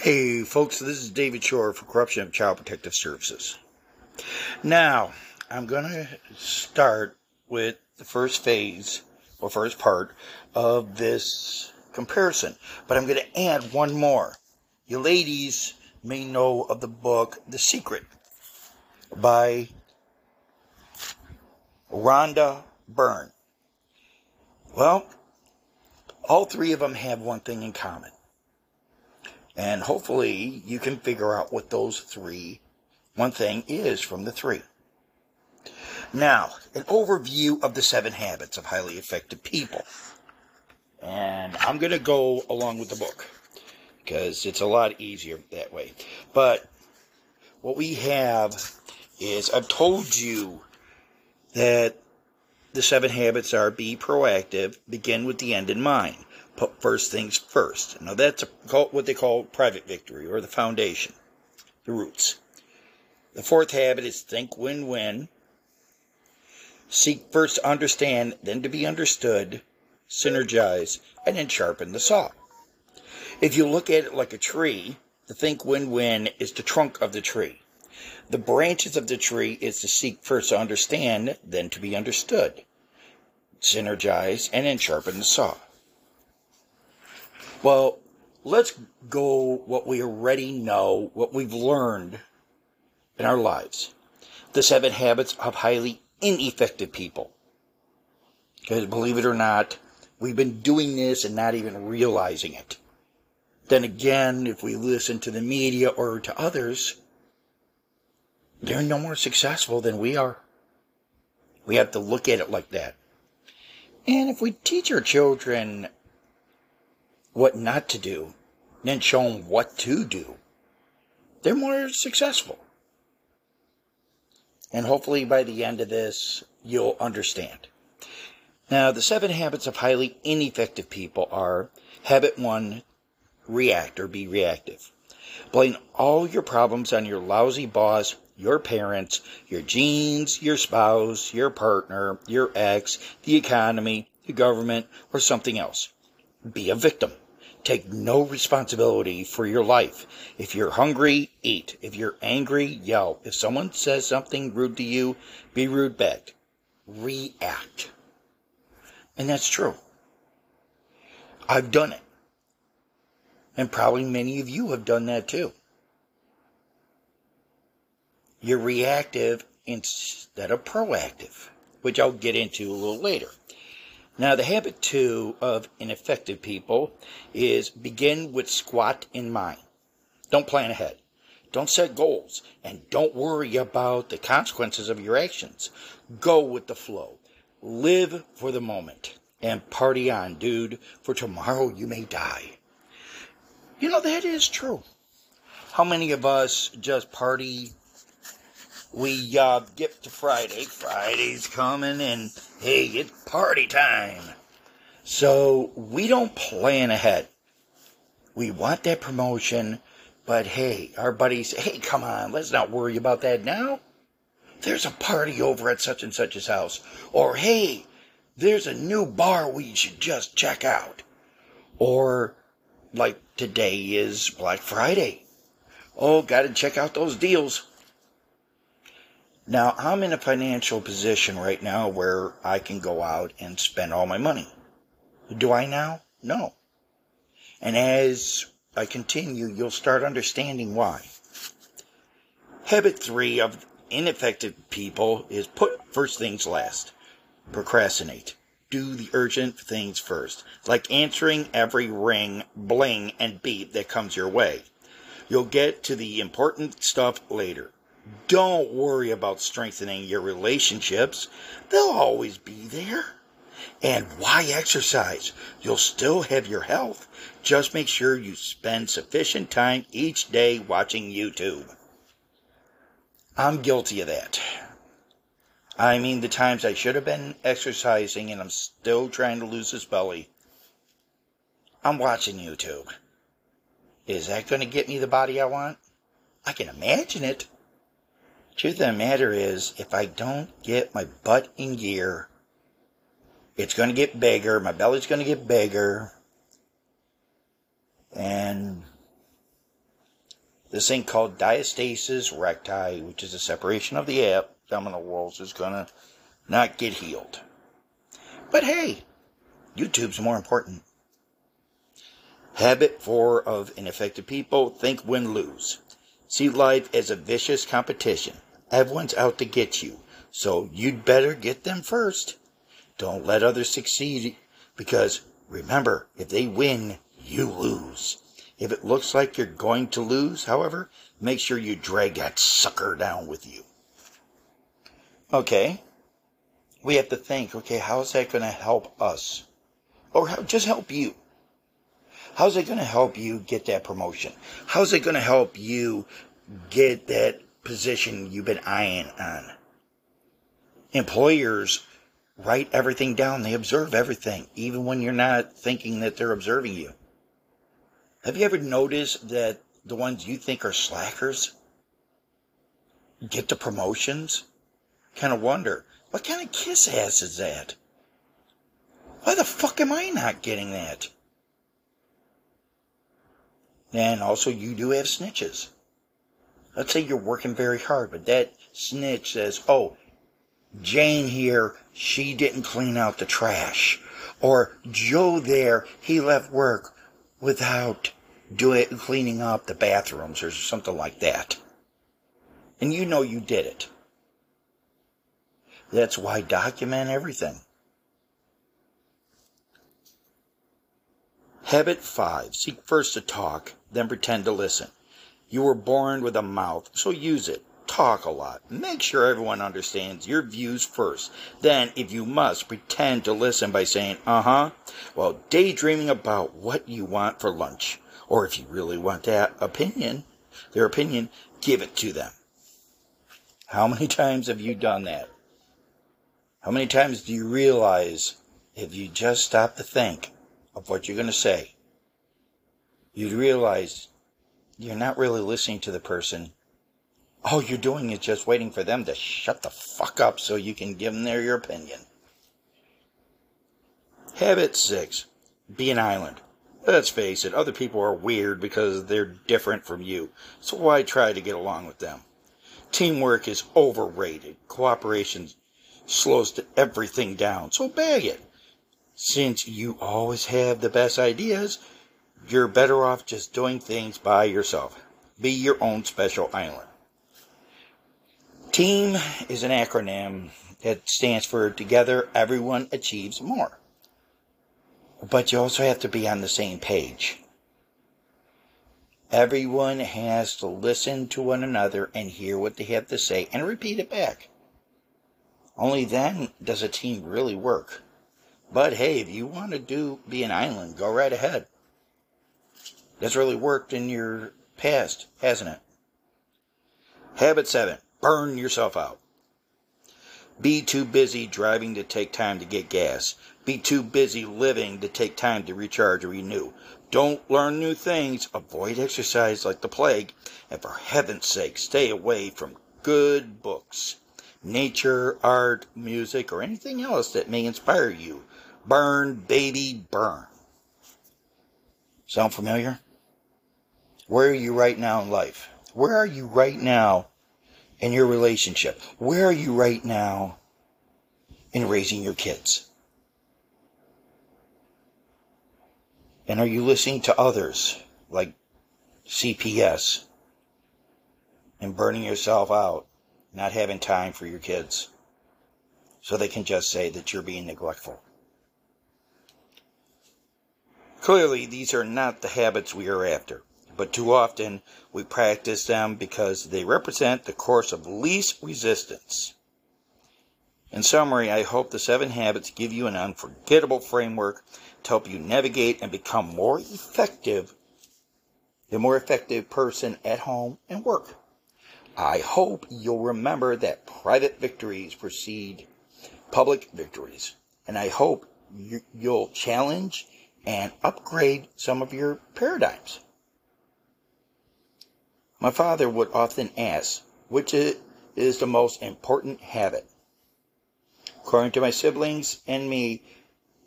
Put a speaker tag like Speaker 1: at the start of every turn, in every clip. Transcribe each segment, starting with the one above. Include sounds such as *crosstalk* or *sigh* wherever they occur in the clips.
Speaker 1: Hey, folks, this is David Shore for Corruption of Child Protective Services. Now, I'm going to start with the first phase or first part of this comparison, but I'm going to add one more. You ladies may know of the book The Secret by Rhonda Byrne. Well, all three of them have one thing in common. And hopefully you can figure out what those three, one thing is from the three. Now, an overview of the seven habits of highly effective people. And I'm going to go along with the book because it's a lot easier that way. But what we have is I've told you that the seven habits are be proactive, begin with the end in mind, put first things first. Now that's a, what they call private victory or the foundation, the roots. The fourth habit is think win win. Seek first to understand, then to be understood, synergize, and then sharpen the saw. If you look at it like a tree, the think win win is the trunk of the tree. The branches of the tree is to seek first to understand, then to be understood, synergize, and then sharpen the saw. Well, let's go what we already know, what we've learned in our lives. The seven habits of highly ineffective people. Because believe it or not, we've been doing this and not even realizing it. Then again, if we listen to the media or to others, they're no more successful than we are. We have to look at it like that. And if we teach our children what not to do, then show them what to do, they're more successful. And hopefully by the end of this, you'll understand. Now, the seven habits of highly ineffective people are habit one, react or be reactive. Blame all your problems on your lousy boss, your parents, your genes, your spouse, your partner, your ex, the economy, the government, or something else. Be a victim. Take no responsibility for your life. If you're hungry, eat. If you're angry, yell. If someone says something rude to you, be rude back. React. And that's true. I've done it. And probably many of you have done that too. You're reactive instead of proactive, which I'll get into a little later. Now, the habit two of ineffective people is begin with squat in mind. Don't plan ahead. Don't set goals and don't worry about the consequences of your actions. Go with the flow. Live for the moment and party on, dude, for tomorrow you may die. You know, that is true. How many of us just party we uh, get to Friday. Friday's coming, and hey, it's party time. So we don't plan ahead. We want that promotion, but hey, our buddies, hey, come on, let's not worry about that now. There's a party over at such and such's house. Or hey, there's a new bar we should just check out. Or like today is Black Friday. Oh, gotta check out those deals. Now, I'm in a financial position right now where I can go out and spend all my money. Do I now? No. And as I continue, you'll start understanding why. Habit three of ineffective people is put first things last. Procrastinate. Do the urgent things first, like answering every ring, bling, and beep that comes your way. You'll get to the important stuff later. Don't worry about strengthening your relationships. They'll always be there. And why exercise? You'll still have your health. Just make sure you spend sufficient time each day watching YouTube. I'm guilty of that. I mean, the times I should have been exercising and I'm still trying to lose this belly. I'm watching YouTube. Is that going to get me the body I want? I can imagine it. Truth of the matter is, if I don't get my butt in gear, it's going to get bigger. My belly's going to get bigger. And this thing called diastasis recti, which is a separation of the abdominal walls, is going to not get healed. But hey, YouTube's more important. Habit four of ineffective people think win lose. See life as a vicious competition. Everyone's out to get you, so you'd better get them first. Don't let others succeed because remember, if they win, you lose. If it looks like you're going to lose, however, make sure you drag that sucker down with you. Okay. We have to think, okay, how's that going to help us? Or how, just help you? How's it going to help you get that promotion? How's it going to help you get that position you've been eyeing on? Employers write everything down. They observe everything, even when you're not thinking that they're observing you. Have you ever noticed that the ones you think are slackers get the promotions? Kind of wonder, what kind of kiss ass is that? Why the fuck am I not getting that? And also, you do have snitches. Let's say you're working very hard, but that snitch says, oh, Jane here, she didn't clean out the trash. Or Joe there, he left work without doing cleaning up the bathrooms or something like that. And you know you did it. That's why document everything. Habit 5. Seek first to talk, then pretend to listen. You were born with a mouth, so use it. Talk a lot. Make sure everyone understands your views first. Then, if you must, pretend to listen by saying, uh huh, while daydreaming about what you want for lunch. Or if you really want that opinion, their opinion, give it to them. How many *laughs* times have you done that? How many times do you realize if you just stop to think of what you're going to say, you'd realize you're not really listening to the person. All you're doing is just waiting for them to shut the fuck up so you can give them their your opinion. Habit 6. Be an island. Let's face it, other people are weird because they're different from you, so why try to get along with them? Teamwork is overrated. Cooperation slows everything down, so bag it. Since you always have the best ideas, you're better off just doing things by yourself. Be your own special island. TEAM is an acronym that stands for Together Everyone Achieves More. But you also have to be on the same page. Everyone has to listen to one another and hear what they have to say and repeat it back. Only then does a team really work. But hey, if you want to do be an island, go right ahead. That's really worked in your past, hasn't it? Habit 7. Burn yourself out. Be too busy driving to take time to get gas. Be too busy living to take time to recharge or renew. Don't learn new things. Avoid exercise like the plague. And for heaven's sake, stay away from good books, nature, art, music, or anything else that may inspire you. Burn, baby, burn. Sound familiar? Where are you right now in life? Where are you right now in your relationship? Where are you right now in raising your kids? And are you listening to others like CPS and burning yourself out, not having time for your kids so they can just say that you're being neglectful? Clearly, these are not the habits we are after but too often we practice them because they represent the course of least resistance. In summary, I hope the seven habits give you an unforgettable framework to help you navigate and become more effective, the more effective person at home and work. I hope you'll remember that private victories precede public victories. And I hope you'll challenge and upgrade some of your paradigms. My father would often ask, which is the most important habit? According to my siblings and me,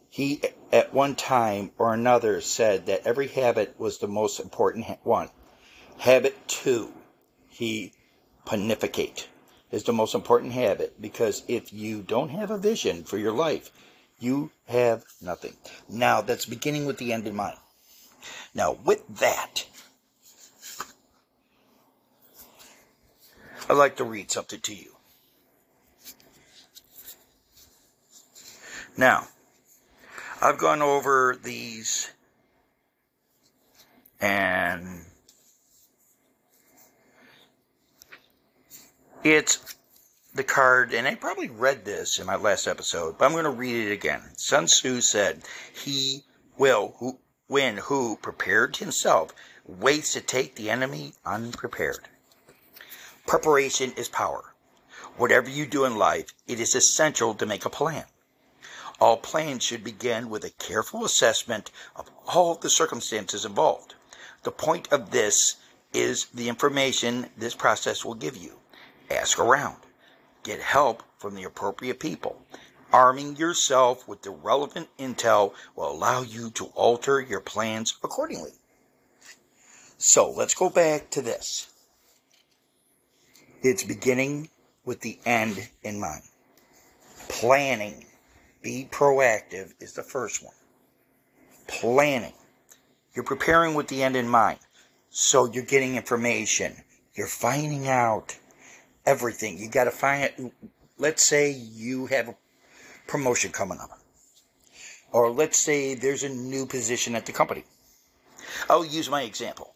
Speaker 1: he at one time or another said that every habit was the most important one. Habit two, he pontificate is the most important habit because if you don't have a vision for your life, you have nothing. Now, that's beginning with the end in mind. Now, with that, I'd like to read something to you. Now, I've gone over these and it's the card, and I probably read this in my last episode, but I'm going to read it again. Sun Tzu said, He will who, win who prepared himself waits to take the enemy unprepared. Preparation is power. Whatever you do in life, it is essential to make a plan. All plans should begin with a careful assessment of all the circumstances involved. The point of this is the information this process will give you. Ask around. Get help from the appropriate people. Arming yourself with the relevant intel will allow you to alter your plans accordingly. So let's go back to this. It's beginning with the end in mind. Planning. Be proactive is the first one. Planning. You're preparing with the end in mind. So you're getting information. You're finding out everything. You got to find it. Let's say you have a promotion coming up. Or let's say there's a new position at the company. I'll use my example.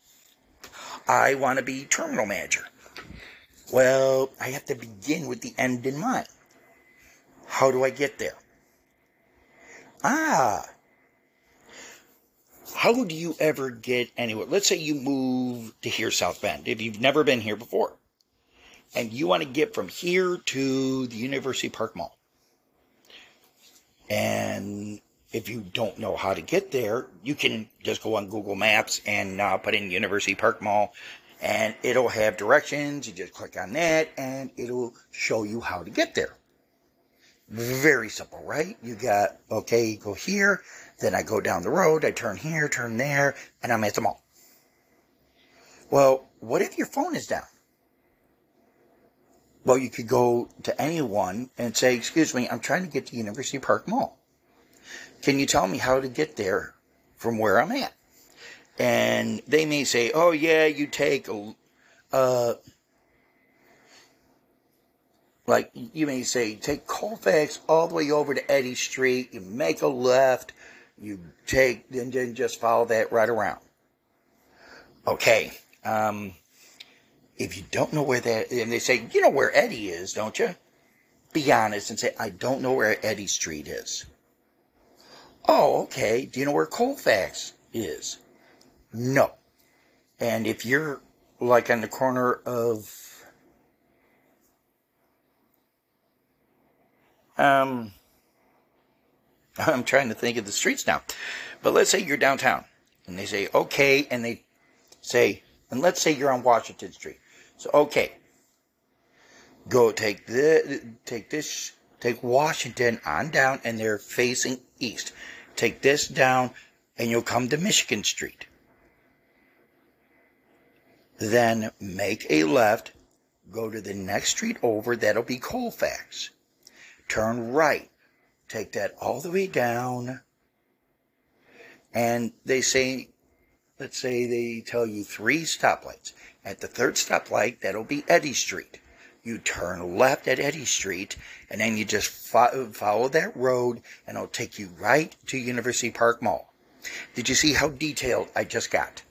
Speaker 1: I want to be terminal manager. Well, I have to begin with the end in mind. How do I get there? Ah, how do you ever get anywhere? Let's say you move to here, South Bend, if you've never been here before, and you want to get from here to the University Park Mall. And if you don't know how to get there, you can just go on Google Maps and uh, put in University Park Mall, and it'll have directions. You just click on that, and it'll show you how to get there. Very simple, right? You got, okay, go here, then I go down the road, I turn here, turn there, and I'm at the mall. Well, what if your phone is down? Well, you could go to anyone and say, excuse me, I'm trying to get to University Park Mall. Can you tell me how to get there from where I'm at? And they may say, oh yeah, you take uh, like you may say, take Colfax all the way over to Eddy Street, you make a left, you take, and then just follow that right around. Okay. Um, if you don't know where that, and they say, you know where Eddy is, don't you? Be honest and say, I don't know where Eddy Street is. Oh, okay. Do you know where Colfax is? No. And if you're like on the corner of Um, *laughs* I'm trying to think of the streets now. But let's say you're downtown and they say, okay, and they say, and let's say you're on Washington Street. So, okay, go take the, take this, take Washington on down and they're facing east. Take this down and you'll come to Michigan Street. Then make a left, go to the next street over, that'll be Colfax turn right. Take that all the way down. And they say, let's say they tell you three stoplights. At the third stoplight, that'll be Eddy Street. You turn left at Eddy Street, and then you just fo- follow that road, and it'll take you right to University Park Mall. Did you see how detailed I just got?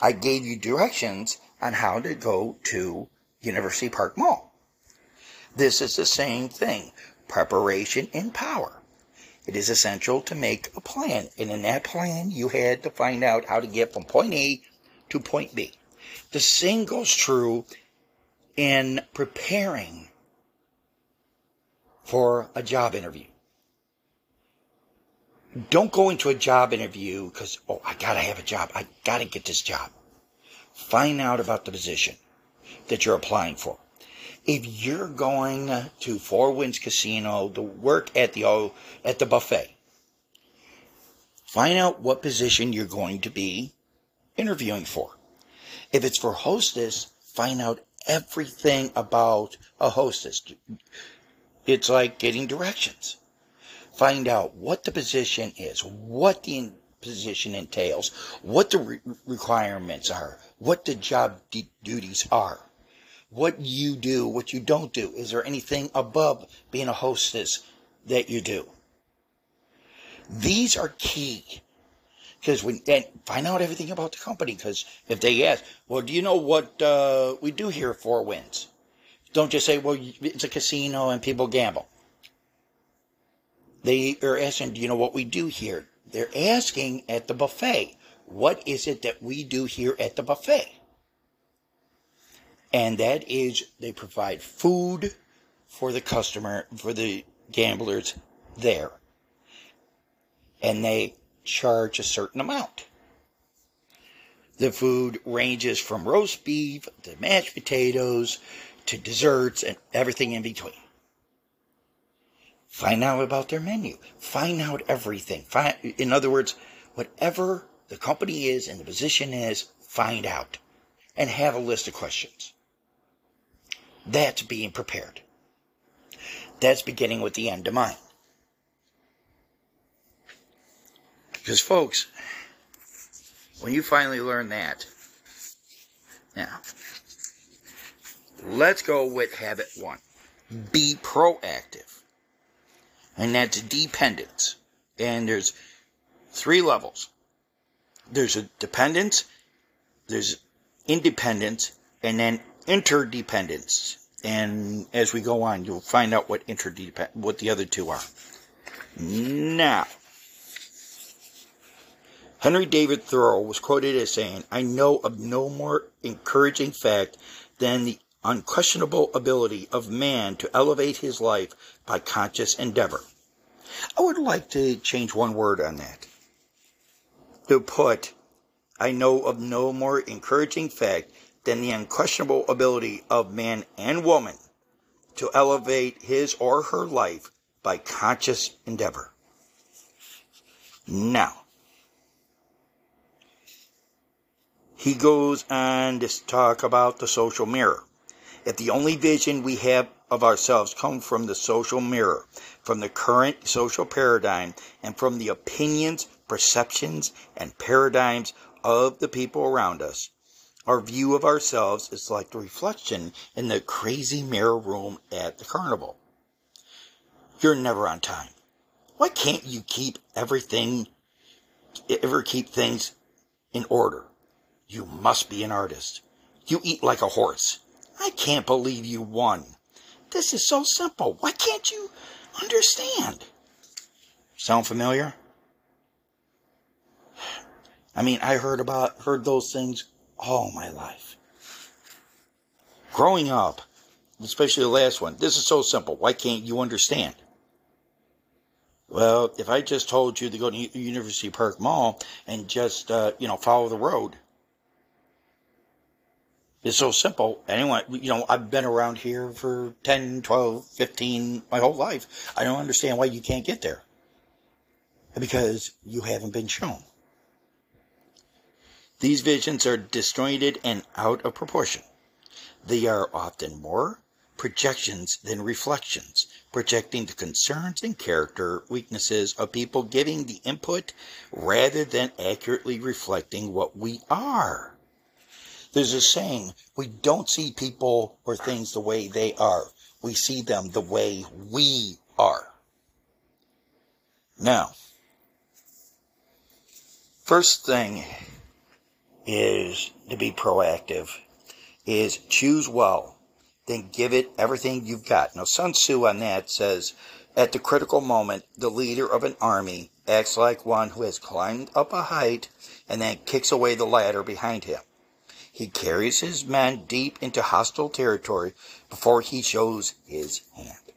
Speaker 1: I gave you directions on how to go to University Park Mall. This is the same thing preparation and power. It is essential to make a plan, and in that plan, you had to find out how to get from point A to point B. The same goes true in preparing for a job interview. Don't go into a job interview because, oh, I gotta have a job. I gotta get this job. Find out about the position that you're applying for if you're going to Four Winds Casino to work at the at the buffet, find out what position you're going to be interviewing for. If it's for hostess, find out everything about a hostess. It's like getting directions. Find out what the position is, what the position entails, what the re- requirements are, what the job d- duties are, what you do, what you don't do. Is there anything above being a hostess that you do? These are key because when then find out everything about the company. Because if they ask, well, do you know what uh, we do here at Four Winds? Don't just say, well, it's a casino and people gamble. They are asking, do you know what we do here? They're asking at the buffet, what is it that we do here at the buffet? And that is they provide food for the customer, for the gamblers there. And they charge a certain amount. The food ranges from roast beef to mashed potatoes to desserts and everything in between. Find out about their menu. Find out everything. Find, in other words, whatever the company is and the position is, find out. And have a list of questions. That's being prepared. That's beginning with the end in mind. Because, folks, when you finally learn that, now, let's go with habit one be proactive. And that's dependence. And there's three levels there's a dependence, there's independence, and then interdependence. And as we go on, you'll find out what interdepend what the other two are. Now, Henry David Thoreau was quoted as saying, I know of no more encouraging fact than the unquestionable ability of man to elevate his life by conscious endeavor. I would like to change one word on that. To put, I know of no more encouraging fact than the unquestionable ability of man and woman to elevate his or her life by conscious endeavor. Now, he goes on to talk about the social mirror. If the only vision we have of ourselves come from the social mirror, from the current social paradigm, and from the opinions, perceptions, and paradigms of the people around us, our view of ourselves is like the reflection in the crazy mirror room at the carnival. You're never on time. Why can't you keep everything, ever keep things in order? You must be an artist. You eat like a horse. I can't believe you won. This is so simple. Why can't you understand? Sound familiar? I mean, I heard about, heard those things all my life. Growing up, especially the last one, this is so simple. Why can't you understand? Well, if I just told you to go to University Park Mall and just, uh, you know, follow the road, it's so simple. Anyone, you know, I've been around here for 10, 12, 15, my whole life. I don't understand why you can't get there. Because you haven't been shown. These visions are disjointed and out of proportion. They are often more projections than reflections, projecting the concerns and character weaknesses of people giving the input rather than accurately reflecting what we are. There's a saying, we don't see people or things the way they are. We see them the way we are. Now, first thing is to be proactive, is choose well, then give it everything you've got. Now, Sun Tzu on that says, at the critical moment, the leader of an army acts like one who has climbed up a height and then kicks away the ladder behind him. He carries his men deep into hostile territory before he shows his hand.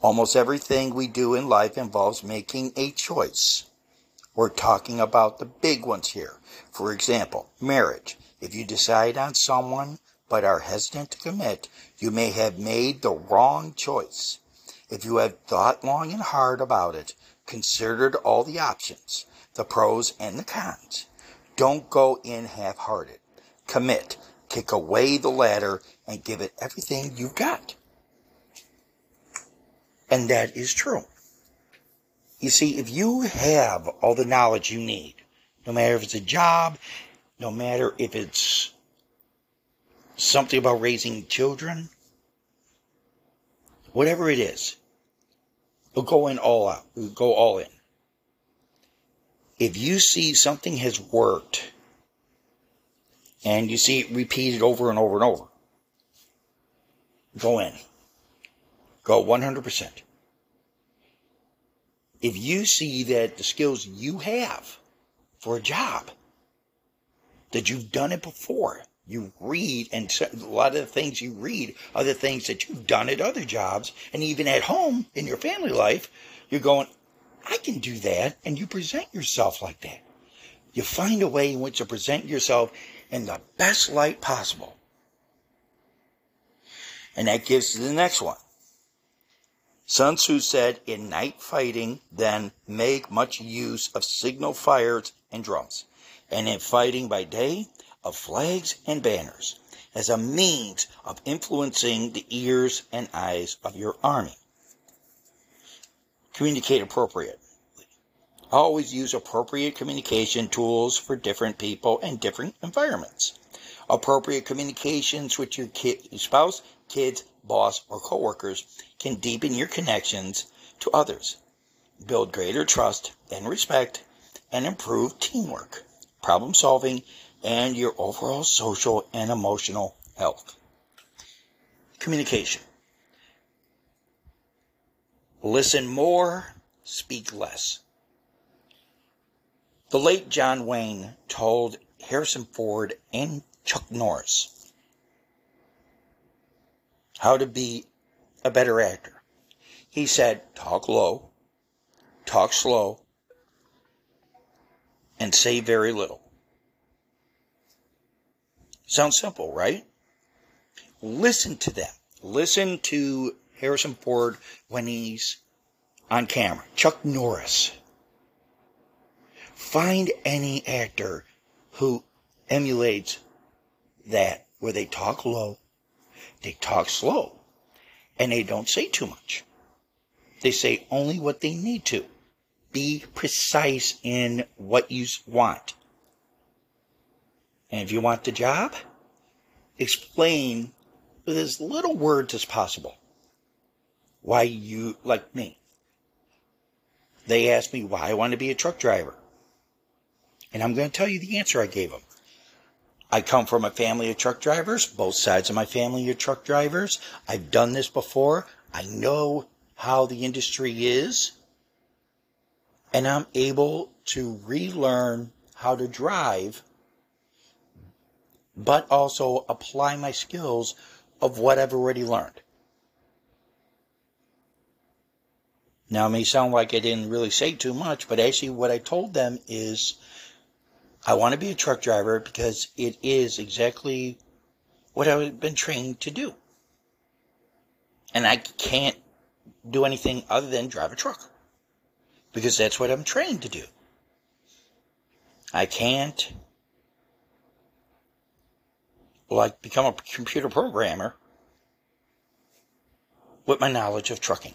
Speaker 1: Almost everything we do in life involves making a choice. We're talking about the big ones here. For example, marriage. If you decide on someone but are hesitant to commit, you may have made the wrong choice. If you have thought long and hard about it, considered all the options, the pros and the cons, don't go in half hearted. commit, kick away the ladder, and give it everything you've got. And that is true. You see, if you have all the knowledge you need, no matter if it's a job, no matter if it's something about raising children, whatever it is, go in all out. Go all in. If you see something has worked and you see it repeated over and over and over, go in. Go 100%. If you see that the skills you have for a job, that you've done it before, you read, and a lot of the things you read are the things that you've done at other jobs, and even at home in your family life, you're going, I can do that, and you present yourself like that. You find a way in which to present yourself in the best light possible. And that gives to the next one. Sun Tzu said, in night fighting, then make much use of signal fires and drums, and in fighting by day, of flags and banners as a means of influencing the ears and eyes of your army. Communicate appropriately. Always use appropriate communication tools for different people and different environments. Appropriate communications with your spouse, kids, boss, or coworkers can deepen your connections to others, build greater trust and respect, and improve teamwork, problem solving, and your overall social and emotional health. Communication. Listen more, speak less. The late John Wayne told Harrison Ford and Chuck Norris how to be a better actor. He said, talk low, talk slow, and say very little. Sounds simple, right? Listen to them. Listen to Harrison Ford when he's on camera. Chuck Norris. Find any actor who emulates that, where they talk low, they talk slow, and they don't say too much. They say only what they need to. Be precise in what you want. And if you want the job, explain with as little words as possible why you, like me. They asked me why I want to be a truck driver. And I'm going to tell you the answer I gave them. I come from a family of truck drivers. Both sides of my family are truck drivers. I've done this before. I know how the industry is. And I'm able to relearn how to drive but also apply my skills of what I've already learned. Now, it may sound like I didn't really say too much, but actually, what I told them is I want to be a truck driver because it is exactly what I've been trained to do. And I can't do anything other than drive a truck because that's what I'm trained to do. I can't like become a computer programmer with my knowledge of trucking.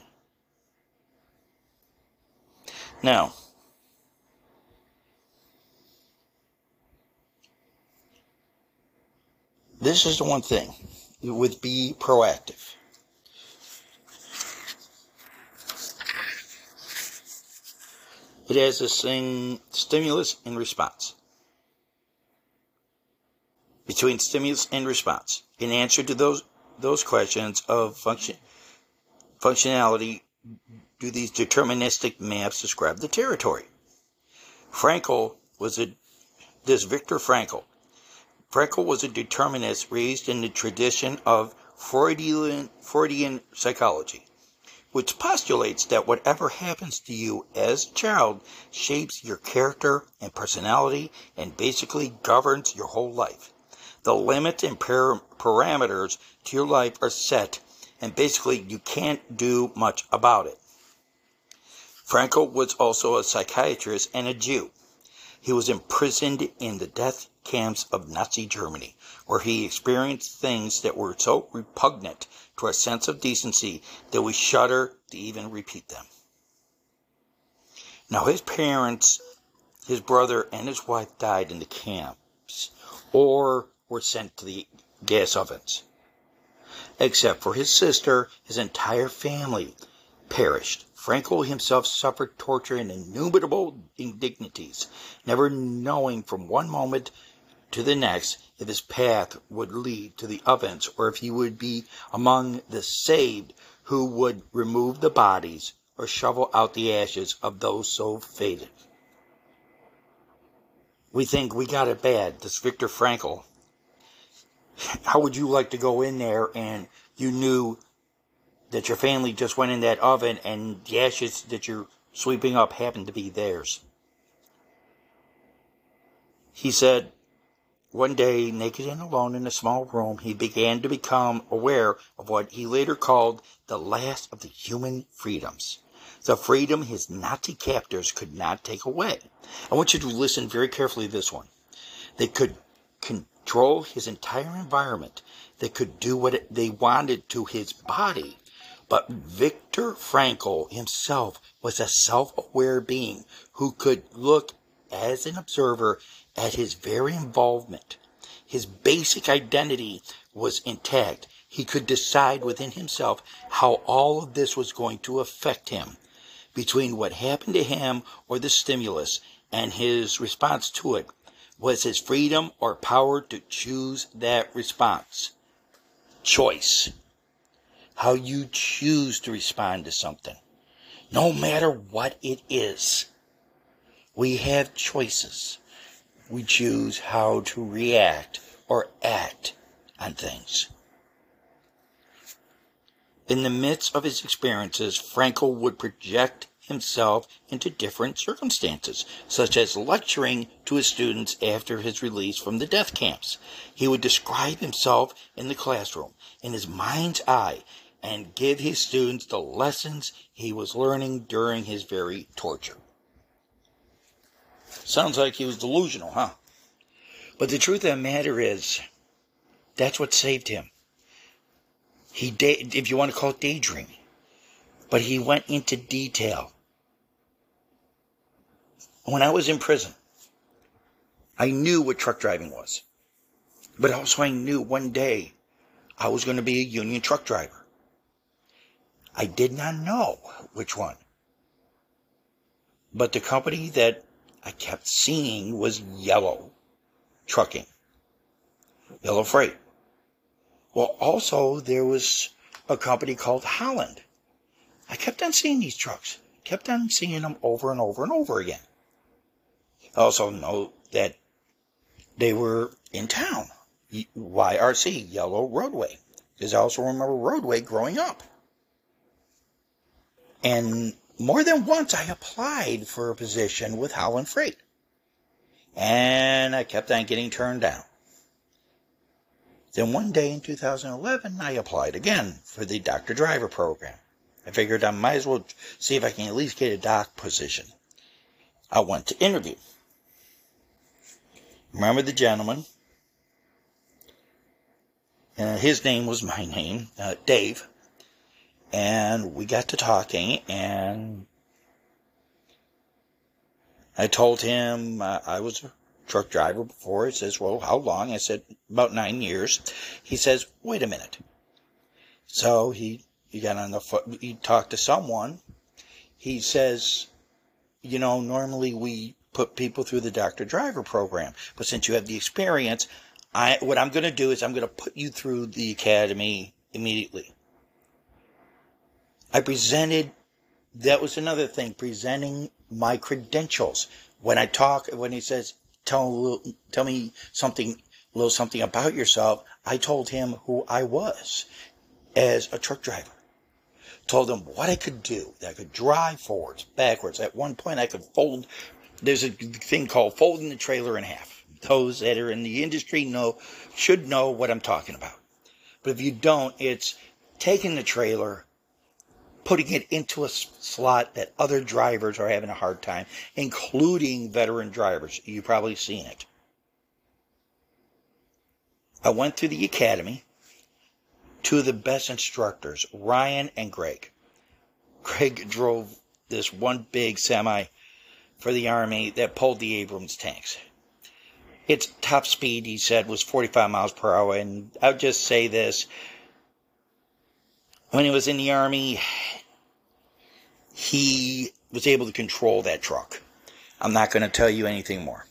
Speaker 1: Now, this is the one thing with be proactive. It has this thing stimulus and response between stimulus and response. In answer to those those questions of function functionality, do these deterministic maps describe the territory? Frankl was a this Viktor Frankl. Frankl was a determinist raised in the tradition of Freudian, Freudian psychology, which postulates that whatever happens to you as a child shapes your character and personality and basically governs your whole life the limits and par- parameters to your life are set, and basically you can't do much about it. Frankl was also a psychiatrist and a Jew. He was imprisoned in the death camps of Nazi Germany, where he experienced things that were so repugnant to our sense of decency that we shudder to even repeat them. Now, his parents, his brother, and his wife died in the camps or were sent to the gas ovens. Except for his sister, his entire family perished. Frankl himself suffered torture and innumerable indignities, never knowing from one moment to the next if his path would lead to the ovens or if he would be among the saved who would remove the bodies or shovel out the ashes of those so fated. We think we got it bad. This Viktor Frankl. How would you like to go in there and you knew that your family just went in that oven and the ashes that you're sweeping up happened to be theirs? He said, one day, naked and alone in a small room, he began to become aware of what he later called the last of the human freedoms. The freedom his Nazi captors could not take away. I want you to listen very carefully to this one. They could control his entire environment. They could do what they wanted to his body. But Viktor Frankl himself was a self-aware being who could look as an observer at his very involvement. His basic identity was intact. He could decide within himself how all of this was going to affect him. Between what happened to him or the stimulus and his response to it was his freedom or power to choose that response. Choice. How you choose to respond to something. No matter what it is. We have choices we choose how to react or act on things. In the midst of his experiences, Frankl would project himself into different circumstances, such as lecturing to his students after his release from the death camps. He would describe himself in the classroom, in his mind's eye, and give his students the lessons he was learning during his very torture. Sounds like he was delusional, huh? But the truth of the matter is, that's what saved him. He, day, if you want to call it daydreaming, but he went into detail. When I was in prison, I knew what truck driving was, but also I knew one day I was going to be a union truck driver. I did not know which one. But the company that I kept seeing was yellow trucking, yellow freight. Well, also there was a company called Holland. I kept on seeing these trucks, kept on seeing them over and over and over again. I also know that they were in town. YRC, Yellow Roadway. Because I also remember Roadway growing up. And more than once I applied for a position with Holland Freight. And I kept on getting turned down. Then one day in 2011, I applied again for the dock to driver program. I figured I might as well see if I can at least get a dock position. I went to interview. Remember the gentleman? Uh, his name was my name, uh, Dave and we got to talking and I told him uh, I was a truck driver before. He says, well, how long? I said, about nine years. He says, wait a minute. So he, he got on the foot, he talked to someone. He says, you know, normally we put people through the dock to driver program, but since you have the experience, I, what I'm going to do is I'm going to put you through the academy immediately. I presented, that was another thing, presenting my credentials. When I talk, when he says, tell, tell me something, a little something about yourself, I told him who I was as a truck driver. Told him what I could do. That I could drive forwards, backwards. At one point, I could fold. There's a thing called folding the trailer in half. Those that are in the industry know, should know what I'm talking about. But if you don't, it's taking the trailer, putting it into a slot that other drivers are having a hard time, including veteran drivers. You've probably seen it. I went through the academy. Two of the best instructors, Ryan and Greg. Greg drove this one big semi for the Army that pulled the Abrams tanks. Its top speed, he said, was 45 miles per hour. And I'll just say this when he was in the Army, he was able to control that truck. I'm not going to tell you anything more.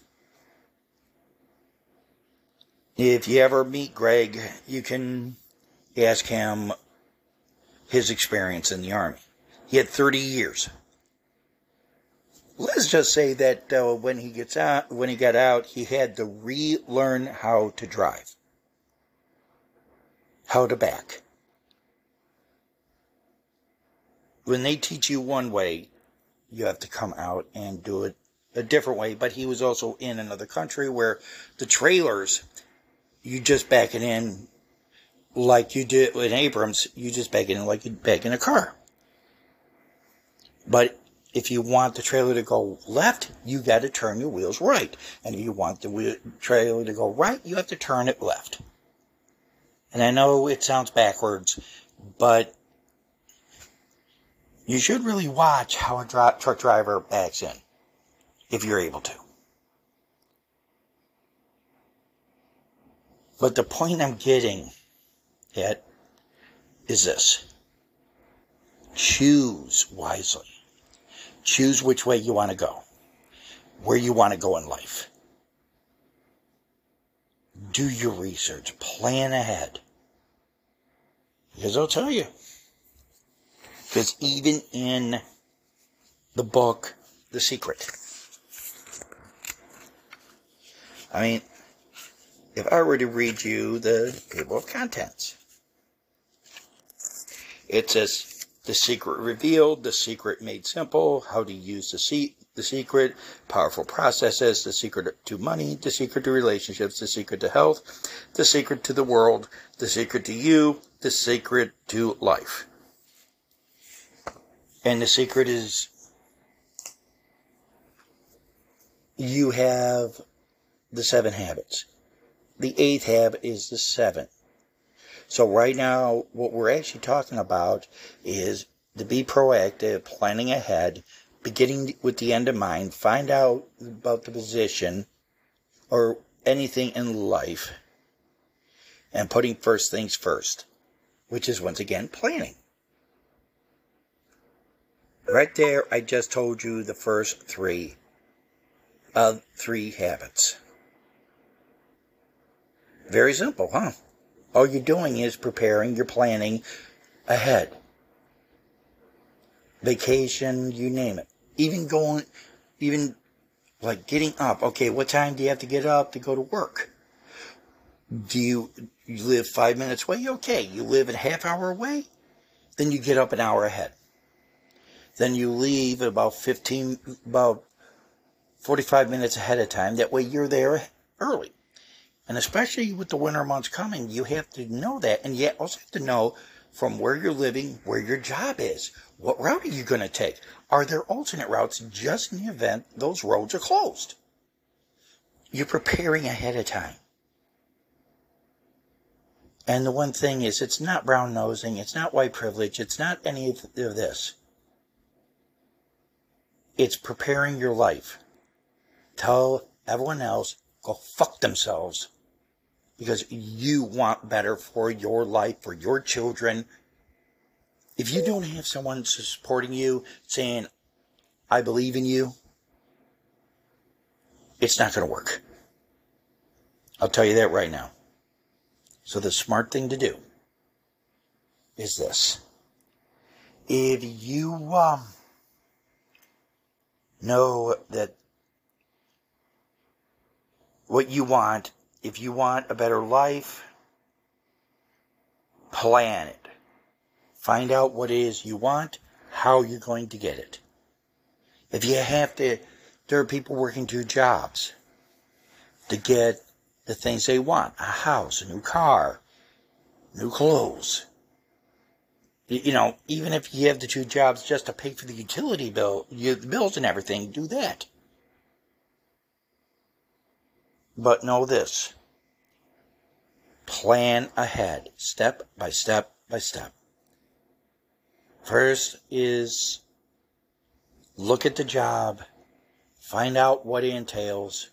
Speaker 1: If you ever meet Greg, you can ask him his experience in the Army. He had 30 years. Let's just say that uh, when he gets out, when he got out, he had to relearn how to drive, how to back. When they teach you one way, you have to come out and do it a different way. But he was also in another country where the trailers, you just back it in like you did with Abrams, you just back it in like you back in a car. But if you want the trailer to go left, you got to turn your wheels right. And if you want the wheel, trailer to go right, you have to turn it left. And I know it sounds backwards, but you should really watch how a truck driver backs in, if you're able to. But the point I'm getting at is this choose wisely. Choose which way you want to go, where you want to go in life. Do your research, plan ahead. Because I'll tell you, because even in the book, The Secret, I mean, if I were to read you the table of contents, it says the secret revealed, the secret made simple, how to use the, se- the secret, powerful processes, the secret to money, the secret to relationships, the secret to health, the secret to the world, the secret to you, the secret to life. And the secret is you have the seven habits. The eighth habit is the seven. So right now, what we're actually talking about is to be proactive, planning ahead, beginning with the end in mind, find out about the position or anything in life, and putting first things first, which is once again planning. Right there, I just told you the first three of three habits. Very simple, huh? All you're doing is preparing, you're planning ahead. Vacation, you name it. Even going, even like getting up. Okay, what time do you have to get up to go to work? Do you, you live five minutes away? Okay. You live a half hour away? Then you get up an hour ahead. Then you leave about 15, about 45 minutes ahead of time. That way you're there early. And especially with the winter months coming, you have to know that. And you also have to know from where you're living, where your job is. What route are you going to take? Are there alternate routes just in the event those roads are closed? You're preparing ahead of time. And the one thing is, it's not brown nosing, it's not white privilege, it's not any of this. It's preparing your life. Tell everyone else, go fuck themselves because you want better for your life, for your children. If you don't have someone supporting you, saying, I believe in you, it's not going to work. I'll tell you that right now. So the smart thing to do is this. If you um, know that what you want if you want a better life, plan it. Find out what it is you want, how you're going to get it. If you have to, there are people working two jobs to get the things they want a house, a new car, new clothes. You know, even if you have the two jobs just to pay for the utility bill, you, the bills and everything, do that. But know this plan ahead, step by step by step. First is look at the job, find out what it entails,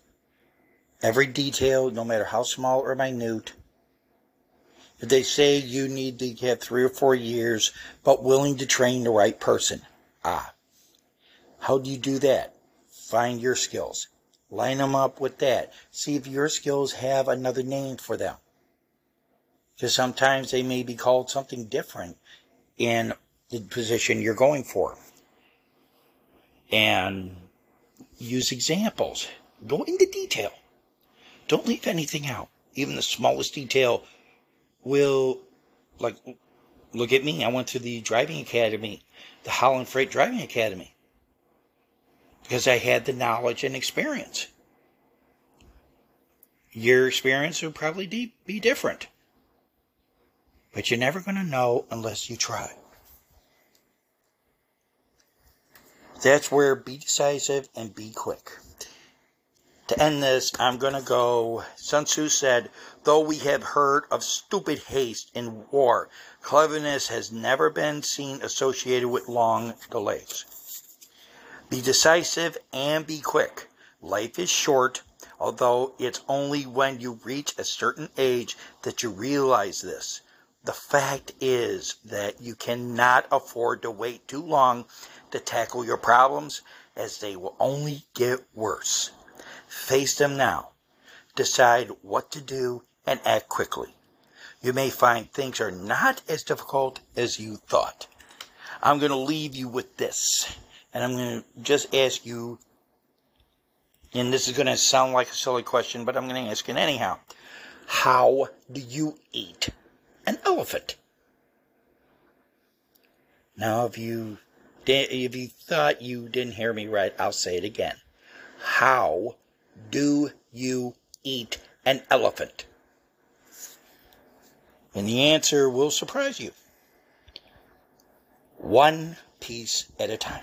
Speaker 1: every detail, no matter how small or minute. They say you need to have three or four years, but willing to train the right person, ah, how do you do that? Find your skills. Line them up with that. See if your skills have another name for them. Because sometimes they may be called something different in the position you're going for. And use examples. Go into detail. Don't leave anything out. Even the smallest detail will, like, look at me. I went to the driving academy, the Holland Freight Driving Academy because I had the knowledge and experience. Your experience would probably be different. But you're never going to know unless you try. That's where be decisive and be quick. To end this, I'm going to go. Sun Tzu said, Though we have heard of stupid haste in war, cleverness has never been seen associated with long delays. Be decisive and be quick. Life is short, although it's only when you reach a certain age that you realize this. The fact is that you cannot afford to wait too long to tackle your problems, as they will only get worse. Face them now. Decide what to do and act quickly. You may find things are not as difficult as you thought. I'm going to leave you with this. And I'm going to just ask you, and this is going to sound like a silly question, but I'm going to ask it anyhow. How do you eat an elephant? Now, if you if you thought you didn't hear me right, I'll say it again. How do you eat an elephant? And the answer will surprise you. One piece at a time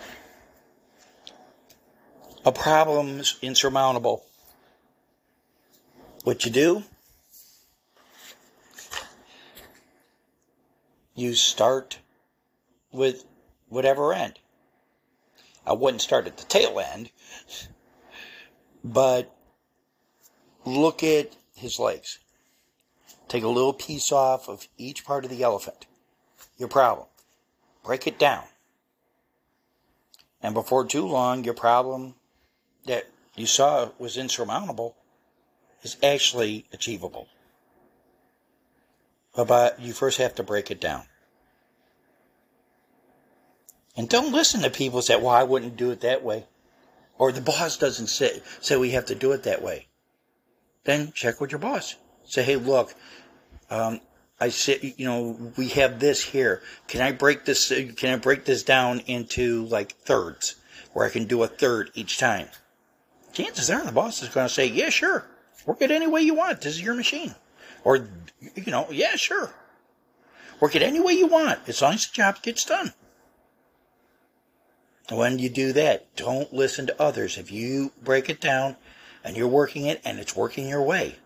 Speaker 1: a problem's insurmountable. What you do? You start with whatever end. I wouldn't start at the tail end, but look at his legs. Take a little piece off of each part of the elephant. Your problem. Break it down. And before too long, your problem that you saw was insurmountable is actually achievable. But you first have to break it down. And don't listen to people say, well, I wouldn't do it that way. Or the boss doesn't say, say we have to do it that way. Then check with your boss. Say, hey, look, um, I said, you know, we have this here. Can I break this? Can I break this down into like thirds, where I can do a third each time? chances are the boss is going to say, yeah, sure. Work it any way you want. This is your machine. Or, you know, yeah, sure. Work it any way you want, as long as the job gets done. When you do that, don't listen to others. If you break it down and you're working it and it's working your way,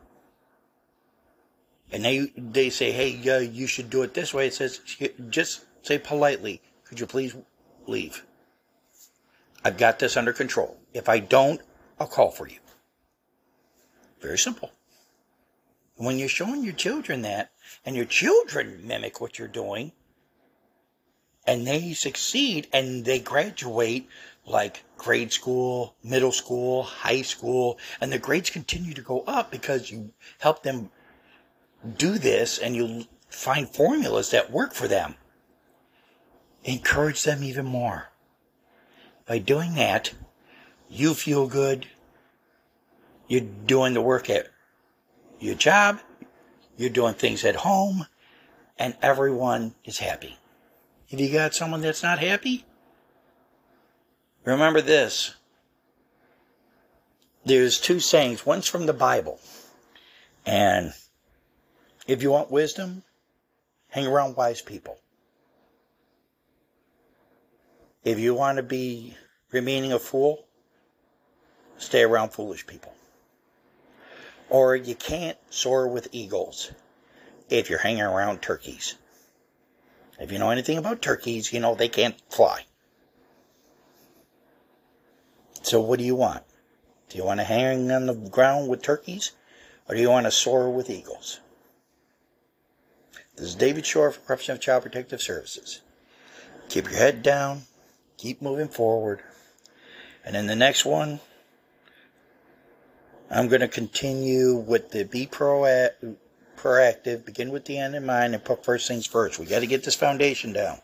Speaker 1: and they they say, hey, you should do it this way, it says, just say politely, could you please leave? I've got this under control. If I don't, I'll call for you. Very simple. When you're showing your children that, and your children mimic what you're doing, and they succeed and they graduate like grade school, middle school, high school, and the grades continue to go up because you help them do this and you'll find formulas that work for them. Encourage them even more. By doing that, you feel good. You're doing the work at your job. You're doing things at home and everyone is happy. If you got someone that's not happy, remember this. There's two sayings. One's from the Bible. And if you want wisdom, hang around wise people. If you want to be remaining a fool, stay around foolish people. Or you can't soar with eagles if you're hanging around turkeys. If you know anything about turkeys, you know they can't fly. So what do you want? Do you want to hang on the ground with turkeys? Or do you want to soar with eagles? This is David Shore of Child Protective Services. Keep your head down. Keep moving forward. And in the next one, I'm going to continue with the be proactive, begin with the end in mind, and put first things first. We got to get this foundation down.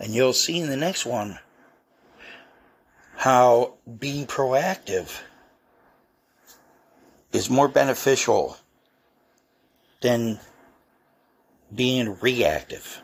Speaker 1: And you'll see in the next one how being proactive is more beneficial than being reactive.